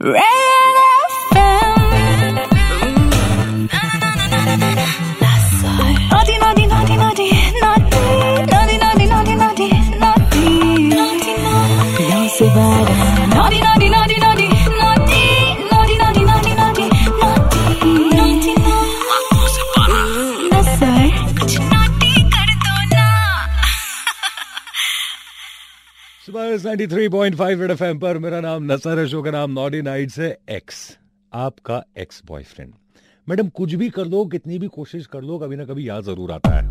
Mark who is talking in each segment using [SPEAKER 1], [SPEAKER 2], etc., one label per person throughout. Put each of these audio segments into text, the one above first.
[SPEAKER 1] Red!
[SPEAKER 2] सुबह 93.5 red FM पर। मेरा नाम नसर है का नाम नॉडी से एक्स आपका एक्स बॉयफ्रेंड मैडम, कुछ भी कर कितनी भी कोशिश कर लो, कभी ना कभी याद ज़रूर आता है।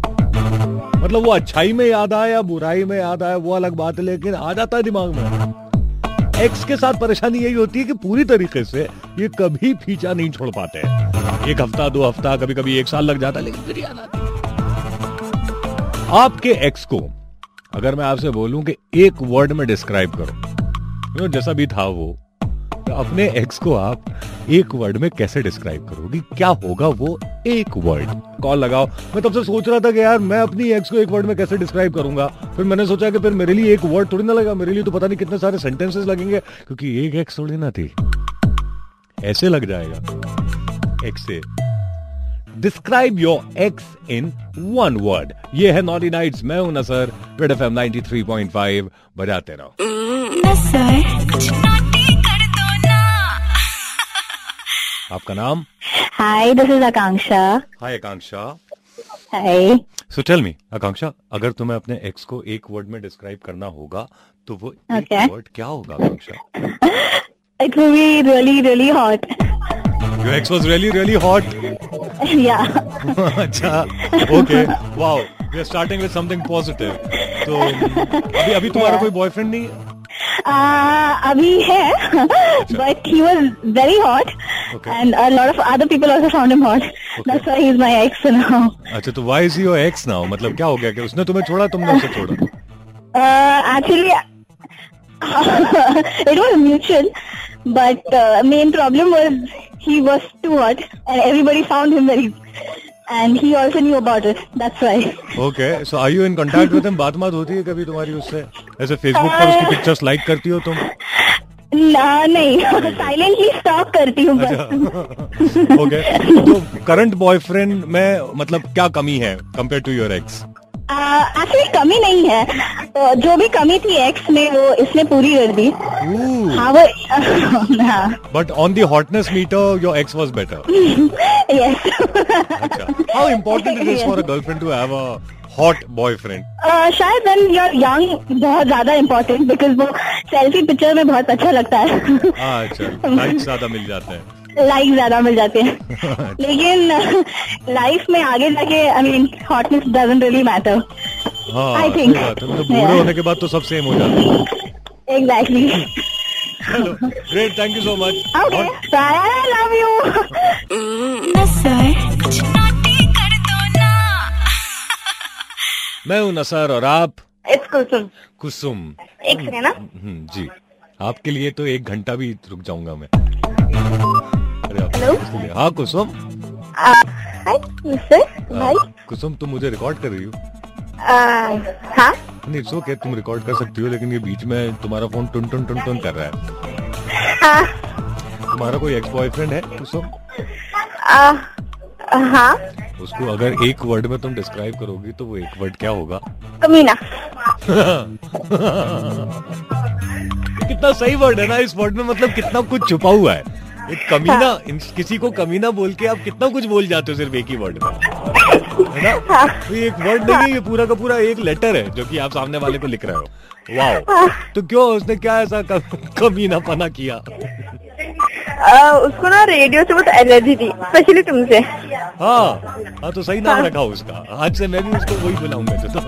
[SPEAKER 2] मतलब वो अच्छाई में याद आए या बुराई में याद आए वो अलग बात है, लेकिन आ जाता है दिमाग में। एक्स के साथ परेशानी यही होती है कि पूरी तरीके से ये कभी पीछा नहीं छोड़ पाते। एक हफ़्ता, दो हफ़्ता कभी कभी एक साल लग जाता है, लेकिन फिर याद आती आपके एक्स को अगर मैं आपसे बोलूँ कि एक वर्ड में डिस्क्राइब करो। Know, जैसा भी था वो। तो अपने एक्स को आप एक वर्ड में कैसे डिस्क्राइब करोगी? क्या होगा वो एक वर्ड कॉल लगाओ। मैं तब से सोच रहा था कि यार मैं अपनी एक्स को एक वर्ड में कैसे डिस्क्राइब करूँगा? फिर मैंने सोचा कि फिर मेरे लिए एक वर्ड थोड़ी ना लगा मेरे लिए तो पता नहीं कितने सारे सेंटेंसेस लगेंगे क्योंकि एक एक्स थोड़ी ना थी। ऐसे लग जाएगा। एक्स से। Describe your ex in one word ये है नॉटी नाइट्स मैं हूँ नसर रेड एफ़ एम 93.5 बजाते रहो. आपका नाम?
[SPEAKER 3] Hi, this is Akanksha.
[SPEAKER 2] Hi Akanksha
[SPEAKER 3] Hi.
[SPEAKER 2] So tell me Akanksha अगर तुम्हें अपने एक्स को एक वर्ड में डिस्क्राइब करना होगा तो वो
[SPEAKER 3] Okay.
[SPEAKER 2] एक वर्ड क्या होगा Akanksha
[SPEAKER 3] it will be really really hot.
[SPEAKER 2] Your ex was really really hot अच्छा okay wow we are starting with something positive तो अभी अभी तुम्हारा कोई बॉयफ्रेंड नहीं?
[SPEAKER 3] अभी है but he was very hot
[SPEAKER 2] and
[SPEAKER 3] a lot of other people also found him hot that's why he is my ex now
[SPEAKER 2] अच्छा तो why is your ex now मतलब क्या हो गया कि उसने तुम्हें छोड़ा तुमने उसे छोड़ा?
[SPEAKER 3] Actually it was mutual but uh, main problem was he was too hot, and everybody found him very, and he also knew about it. That's why.
[SPEAKER 2] Okay so are you in contact with him बात बात होती है कभी तुम्हारी उससे? ऐसे Facebook पर उसकी पिक्चर्स लाइक करती हो तुम?
[SPEAKER 3] ना नहीं। साइलेंटली स्टॉक करती हूँ बस।
[SPEAKER 2] ओके तो करंट बॉयफ्रेंड में मतलब क्या कमी है compare to your ex
[SPEAKER 3] actually कमी नहीं है। तो जो भी कमी थी एक्स में वो इसने पूरी कर दी। हाँ वो हाँ।
[SPEAKER 2] But on the hotness meter your ex was better
[SPEAKER 3] yes
[SPEAKER 2] अच्छा। How important it is for a girlfriend to have a hot boyfriend
[SPEAKER 3] शायद when you're यंग बहुत ज़्यादा इम्पोर्टेंट बिकॉज़ वो सेल्फी पिक्चर में बहुत अच्छा लगता है।
[SPEAKER 2] अच्छा। लाइक ज़्यादा मिल जाते हैं।
[SPEAKER 3] लाइक ज़्यादा मिल जाते हैं। लेकिन लाइफ में आगे जाके I mean hotness doesn't really matter
[SPEAKER 2] हाँ
[SPEAKER 3] I
[SPEAKER 2] है। मतलब बूढ़े होने के बाद तो सब सेम हो जाते हैं।
[SPEAKER 3] एग्जैक्टली
[SPEAKER 2] चलो great thank you so much
[SPEAKER 3] okay I love you
[SPEAKER 1] Nasar कुछ naughty कर दो ना
[SPEAKER 2] मैं हूँ नसर और आप?
[SPEAKER 3] इट्स कुसुम।
[SPEAKER 2] कुसुम।
[SPEAKER 3] एक सेकंड ना?
[SPEAKER 2] हम्म, जी। आपके लिए तो एक घंटा भी रुक जाऊँगा मैं। लिए- हाँ कुसुम।
[SPEAKER 3] हाय मिस्टर
[SPEAKER 2] हाँ, कुसुम तुम मुझे रिकॉर्ड कर रही हो।
[SPEAKER 3] हाँ?
[SPEAKER 2] नहीं इट्स ओके तुम रिकॉर्ड कर सकती हो लेकिन ये बीच में तुम्हारा फ़ोन टुन टुन टुन टुन कर रहा है।
[SPEAKER 3] हाँ।
[SPEAKER 2] तुम्हारा कोई एक्स बॉयफ्रेंड है कुसुम?
[SPEAKER 3] हाँ।
[SPEAKER 2] उसको अगर एक वर्ड में तुम डिस्क्राइब करोगी तो वो एक वर्ड क्या होगा?
[SPEAKER 3] कमीना।
[SPEAKER 2] कितना सही वर्ड है ना इस वर्ड में मतलब कितना कुछ छुपा हुआ है। एक कमीना इन- किसी को कमीना बोल के आप कितना कुछ बोल जाते हो सिर्फ़ एक ही वर्ड में। है ना? तो ये एक वर्ड नहीं है। ये पूरा का पूरा एक लेटर है जो कि आप सामने वाले को लिख रहे हो। वाओ तो क्यों उसने क्या ऐसा कमीना पना किया?
[SPEAKER 3] आ, उसको ना रेडियो से बहुत एलर्जी थी स्पेशली तुमसे।
[SPEAKER 2] हाँ। हाँ तो सही नाम रखा उसका। आज से मैं भी उसको वही बुलाऊँगा तो, तो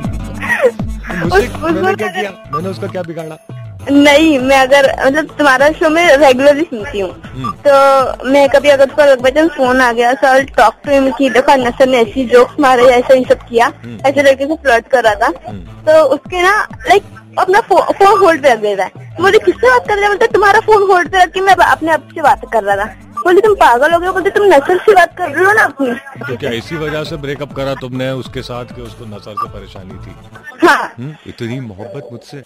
[SPEAKER 2] मुझसे मैंने क्या-
[SPEAKER 3] किया?
[SPEAKER 2] मैंने उसका क्या बिगाड़ा?
[SPEAKER 3] नहीं मैं अगर मतलब तुम्हारा शो में रेगुलरली सुनती हूँ
[SPEAKER 2] हम्म।
[SPEAKER 3] तो मैं कभी अगर उसका बचन फ़ोन आ गया सर टॉक टू हिम की देखो नसर ने ऐसी जोक्स मारे ऐसा ही सब किया
[SPEAKER 2] हम्म।
[SPEAKER 3] ऐसे लड़के से फ्लर्ट कर रहा था
[SPEAKER 2] हम्म।
[SPEAKER 3] तो उसके ना लाइक अपना फ़ोन होल्ड पे रख देता है मुझे किससे बात कर रहा है बोलते तुम्हारा फ़ोन होल्ड पे रख के मैं अपने आप से बात कर रहा था बोलते तुम पागल हो गए बोलते तुम नसर से बात कर रहे हो ना अपनी?
[SPEAKER 2] तो क्या इसी वजह से ब्रेकअप करा तुमने उसके साथ कि उसको नसर से परेशानी थी?
[SPEAKER 3] हाँ।
[SPEAKER 2] हम्म, इतनी मोहब्बत मुझसे।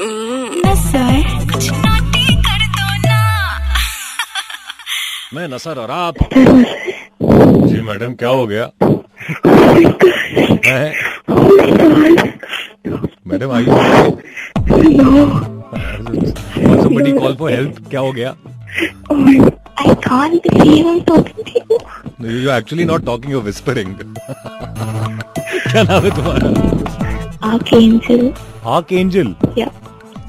[SPEAKER 2] मैं नसर और आप। जी मैडम। क्या हो गया? Madam I somebody call for help क्या हो गया?
[SPEAKER 3] I can't believe I'm talking to you.
[SPEAKER 2] You actually not talking you whispering क्या नाम है तुम्हारा
[SPEAKER 3] Archangel.
[SPEAKER 2] Angel
[SPEAKER 3] Yeah.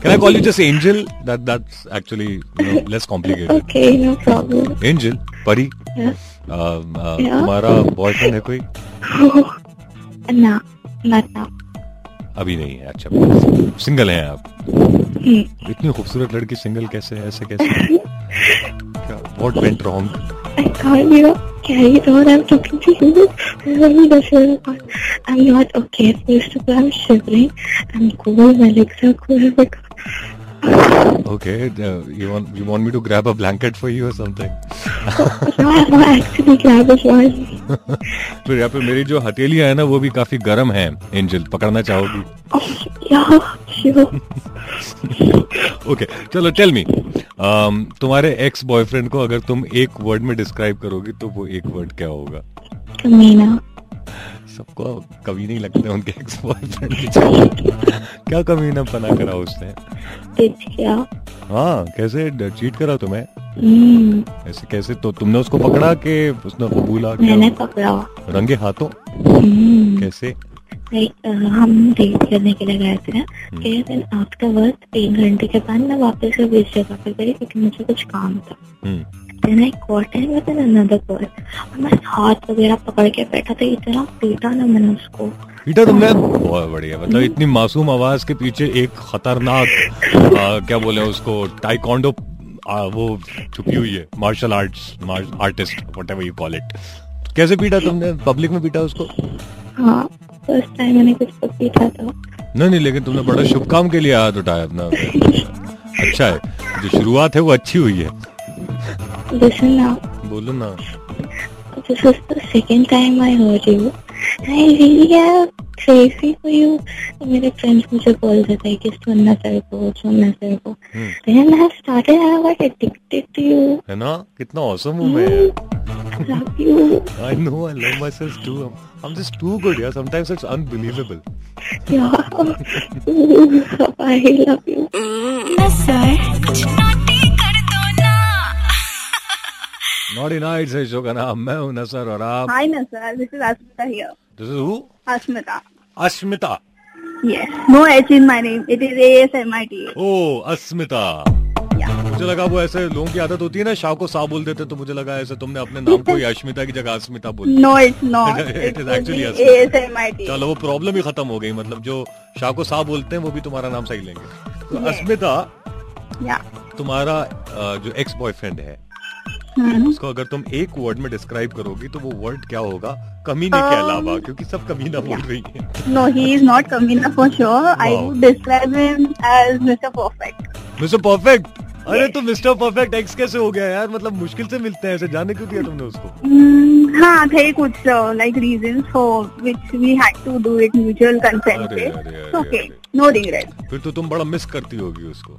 [SPEAKER 2] Can I call you just Angel? That that's actually you know, less complicated.
[SPEAKER 3] Okay, no problem.
[SPEAKER 2] Angel, परी,
[SPEAKER 3] Yeah.
[SPEAKER 2] uh, uh,
[SPEAKER 3] Yeah.
[SPEAKER 2] तुम्हारा boyfriend है कोई?
[SPEAKER 3] no, not now.
[SPEAKER 2] अभी नहीं है अच्छा सिंगल हैं आप
[SPEAKER 3] Hmm.
[SPEAKER 2] इतनी खूबसूरत लड़की सिंगल कैसे है ऐसे कैसे what went wrong
[SPEAKER 3] I can't be carried on. I'm talking to you. I'm not I'm not okay. First of all, I'm shivering. I'm cold. My legs are cold. But
[SPEAKER 2] okay you want you want me to grab a blanket for you or something
[SPEAKER 3] no, want actually grab a one.
[SPEAKER 2] फिर यहाँ पे मेरी जो हथेलियाँ है ना वो भी काफ़ी गर्म है एंजल पकड़ना चाहोगी
[SPEAKER 3] Oh.
[SPEAKER 2] ओके चलो टेल मी तुम्हारे एक्स बॉयफ्रेंड को अगर तुम एक वर्ड में डिस्क्राइब करोगी तो वो एक वर्ड क्या होगा?
[SPEAKER 3] Kamina.
[SPEAKER 2] सबको कभी नहीं लगते उनके एक्स बॉयफ्रेंड क्या कमी ना पना करा उसने? हाँ कैसे चीट करा तुम्हें?
[SPEAKER 3] Hmm.
[SPEAKER 2] ऐसे कैसे? तो तुमने उसको पकड़ा के उसने कबूला
[SPEAKER 3] मैंने पकड़ा।
[SPEAKER 2] रंगे हाथों?
[SPEAKER 3] Hmm.
[SPEAKER 2] कैसे?
[SPEAKER 3] हम डेट करने के लिए गए थे। ना फिर देन आफ्टरवर्ड तीन घंटे के बाद मैं वापस से बीच जगह पे गई क्योंकि मुझे कुछ काम था।
[SPEAKER 2] हम्म।
[SPEAKER 3] Then I caught in with another girl और मैं हाथ वगैरह पकड़ के बैठा था इतना पीटा ना मैंने उसको।
[SPEAKER 2] पीटा तुमने बहुत बढ़िया मतलब इतनी मासूम आवाज़ के पीछे एक खतरनाक क्या बोले उसको टाइकोंडो वो छुपी हुई है martial arts artist whatever you call it कैसे पीटा तुमने? पब्लिक में पीटा उसको?
[SPEAKER 3] हाँ। फ़र्स्ट टाइम मैंने कुछ को पीटा था
[SPEAKER 2] नहीं नहीं लेकिन तुमने बड़ा शुभ काम के लिए हाथ उठाया अपना। अच्छा है जो शुरुआत है वो अच्छी हुई है। बोलो ना।
[SPEAKER 3] you. I really am crazy for you. तो मेरे फ्रेंड्स मुझे बोल देते हैं कि सुनना तेरे को सुनना तेरे को। Then I started I got addicted to you.
[SPEAKER 2] है ना? कितना औसम हूँ। मैं
[SPEAKER 3] Love you.
[SPEAKER 2] I know I love myself too. I'm, I'm just too good, yeah. Sometimes it's unbelievable.
[SPEAKER 3] Yeah. I love you.
[SPEAKER 1] ना
[SPEAKER 2] Naughty Nights है show का नाम मैं हूँ नसर और आप
[SPEAKER 3] Hi Nasar, this is Asmita here.
[SPEAKER 2] This is who?
[SPEAKER 3] Asmita.
[SPEAKER 2] Ashmita.
[SPEAKER 3] Yes. No H in my name. It is A S M I T A.
[SPEAKER 2] Oh, अस्मिता. मुझे लगा वो ऐसे लोगों की आदत होती है ना शाह को सा बोल देते तो मुझे लगा ऐसे तुमने अपने नाम को ही अश्मिता की जगह अस्मिता बोल
[SPEAKER 3] I T A.
[SPEAKER 2] चलो वो प्रॉब्लम ही खत्म हो गई मतलब जो शाह को सा बोलते हैं वो भी तुम्हारा नाम सही लेंगे तो अस्मिता तुम्हारा जो एक्स बॉयफ्रेंड है
[SPEAKER 3] Hmm.
[SPEAKER 2] उसको अगर तुम एक वर्ड में डिस्क्राइब करोगी तो वो वर्ड क्या होगा कमीने के
[SPEAKER 3] Um,
[SPEAKER 2] अलावा क्योंकि सब कमीना बोल रही है
[SPEAKER 3] he is not Kamina for sure. I
[SPEAKER 2] Wow.
[SPEAKER 3] would describe him as Mr. Perfect.
[SPEAKER 2] Mister perfect अरे तो मिस्टर परफेक्ट एक्स कैसे हो गया यार मतलब मुश्किल से मिलते हैं ऐसे जाने क्यों दिया तुमने उसको
[SPEAKER 3] Mm, हाँ थे कुछ had to do it mutual consent
[SPEAKER 2] अरे,
[SPEAKER 3] से.
[SPEAKER 2] अरे, अरे,
[SPEAKER 3] It's okay,
[SPEAKER 2] अरे।
[SPEAKER 3] no regret.
[SPEAKER 2] फिर तो तुम बड़ा मिस करती होगी उसको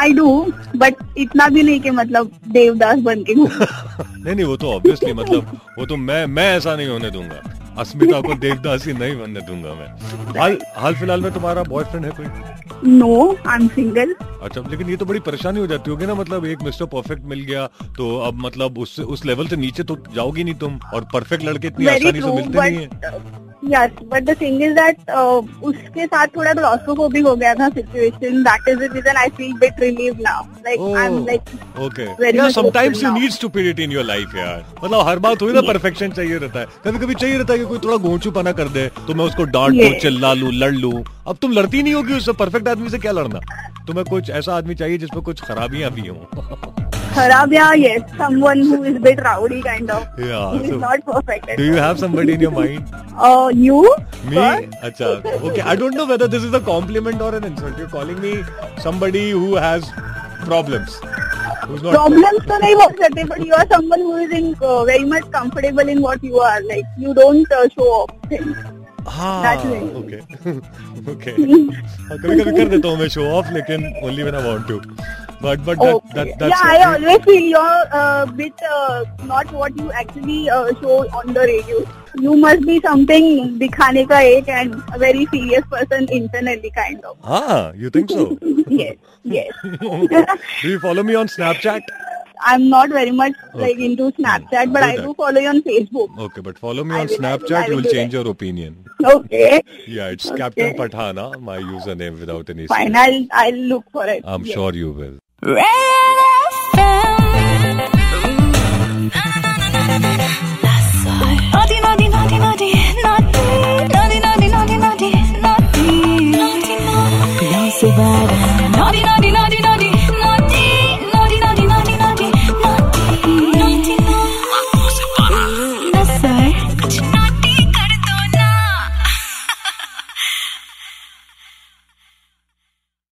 [SPEAKER 3] I do, but इतना भी नहीं कि मतलब देवदास बन के
[SPEAKER 2] नहीं नहीं वो तो ऑब्वियसली मतलब वो तो मैं मैं ऐसा नहीं होने दूँगा अस्मिता को देवदास ही नहीं बनने दूँगा मैं हाल हाल फ़िलहाल में तुम्हारा बॉयफ्रेंड है कोई
[SPEAKER 3] नो आई एम single.
[SPEAKER 2] अच्छा लेकिन ये तो बड़ी परेशानी हो जाती होगी ना मतलब एक मिस्टर परफेक्ट मिल गया तो अब मतलब उस उस लेवल से नीचे तो जाओगी नहीं तुम और परफेक्ट लड़के इतनी आसानी से मिलते नहीं है
[SPEAKER 3] but the thing is that uh, उसके साथ थोड़ा claustrophobic हो गया था situation. That is the reason I feel bit relieved now. Like I'm like
[SPEAKER 2] okay
[SPEAKER 3] very
[SPEAKER 2] sometimes you need stupidity in your life यार मतलब हर बात थोड़ी ना परफेक्शन चाहिए रहता है कभी कभी चाहिए रहता है कि कोई थोड़ा घोंचूपना कर दे तो मैं उसको डांट दूँ
[SPEAKER 3] Yes.
[SPEAKER 2] चिल्ला लूँ लड़ लूँ अब तुम लड़ती नहीं होगी उससे परफेक्ट आदमी से क्या लड़ना? तुम्हें कुछ ऐसा आदमी चाहिए जिसमें कुछ खराबियाँ भी हों।
[SPEAKER 3] कॉम्प्लीमेंट और an
[SPEAKER 2] insult you
[SPEAKER 3] calling
[SPEAKER 2] me somebody whose problem
[SPEAKER 3] problem तो नहीं बोल सकते very much comfortable in what you are like you don't show off
[SPEAKER 2] हाँ
[SPEAKER 3] That's it.
[SPEAKER 2] ओके ओके कभी कभी कर देता हूँ मैं शो ऑफ़ लेकिन only when I want to but but that,
[SPEAKER 4] Okay.
[SPEAKER 2] that that's
[SPEAKER 4] yeah, I
[SPEAKER 2] okay.
[SPEAKER 4] always feel you're a bit uh, not what you actually uh, show on the radio. You must be something dikhane ka ek and a very serious person internally, kind of.
[SPEAKER 2] Ah, you think so?
[SPEAKER 4] Yes, yes.
[SPEAKER 2] Do you follow me on Snapchat?
[SPEAKER 4] I'm not very much like into hmm. Snapchat, but
[SPEAKER 2] Do
[SPEAKER 4] I
[SPEAKER 2] that.
[SPEAKER 4] do follow you on Facebook.
[SPEAKER 2] Okay, but follow me on
[SPEAKER 4] will- will-
[SPEAKER 2] Snapchat.
[SPEAKER 4] will
[SPEAKER 2] You'll
[SPEAKER 4] do
[SPEAKER 2] change your opinion.
[SPEAKER 4] Okay,
[SPEAKER 2] Yeah, it's
[SPEAKER 4] Okay.
[SPEAKER 2] Captain Pathana, my username without any.
[SPEAKER 4] fine. I'll I'll look for it.
[SPEAKER 2] I'm
[SPEAKER 4] Yes.
[SPEAKER 2] sure you will.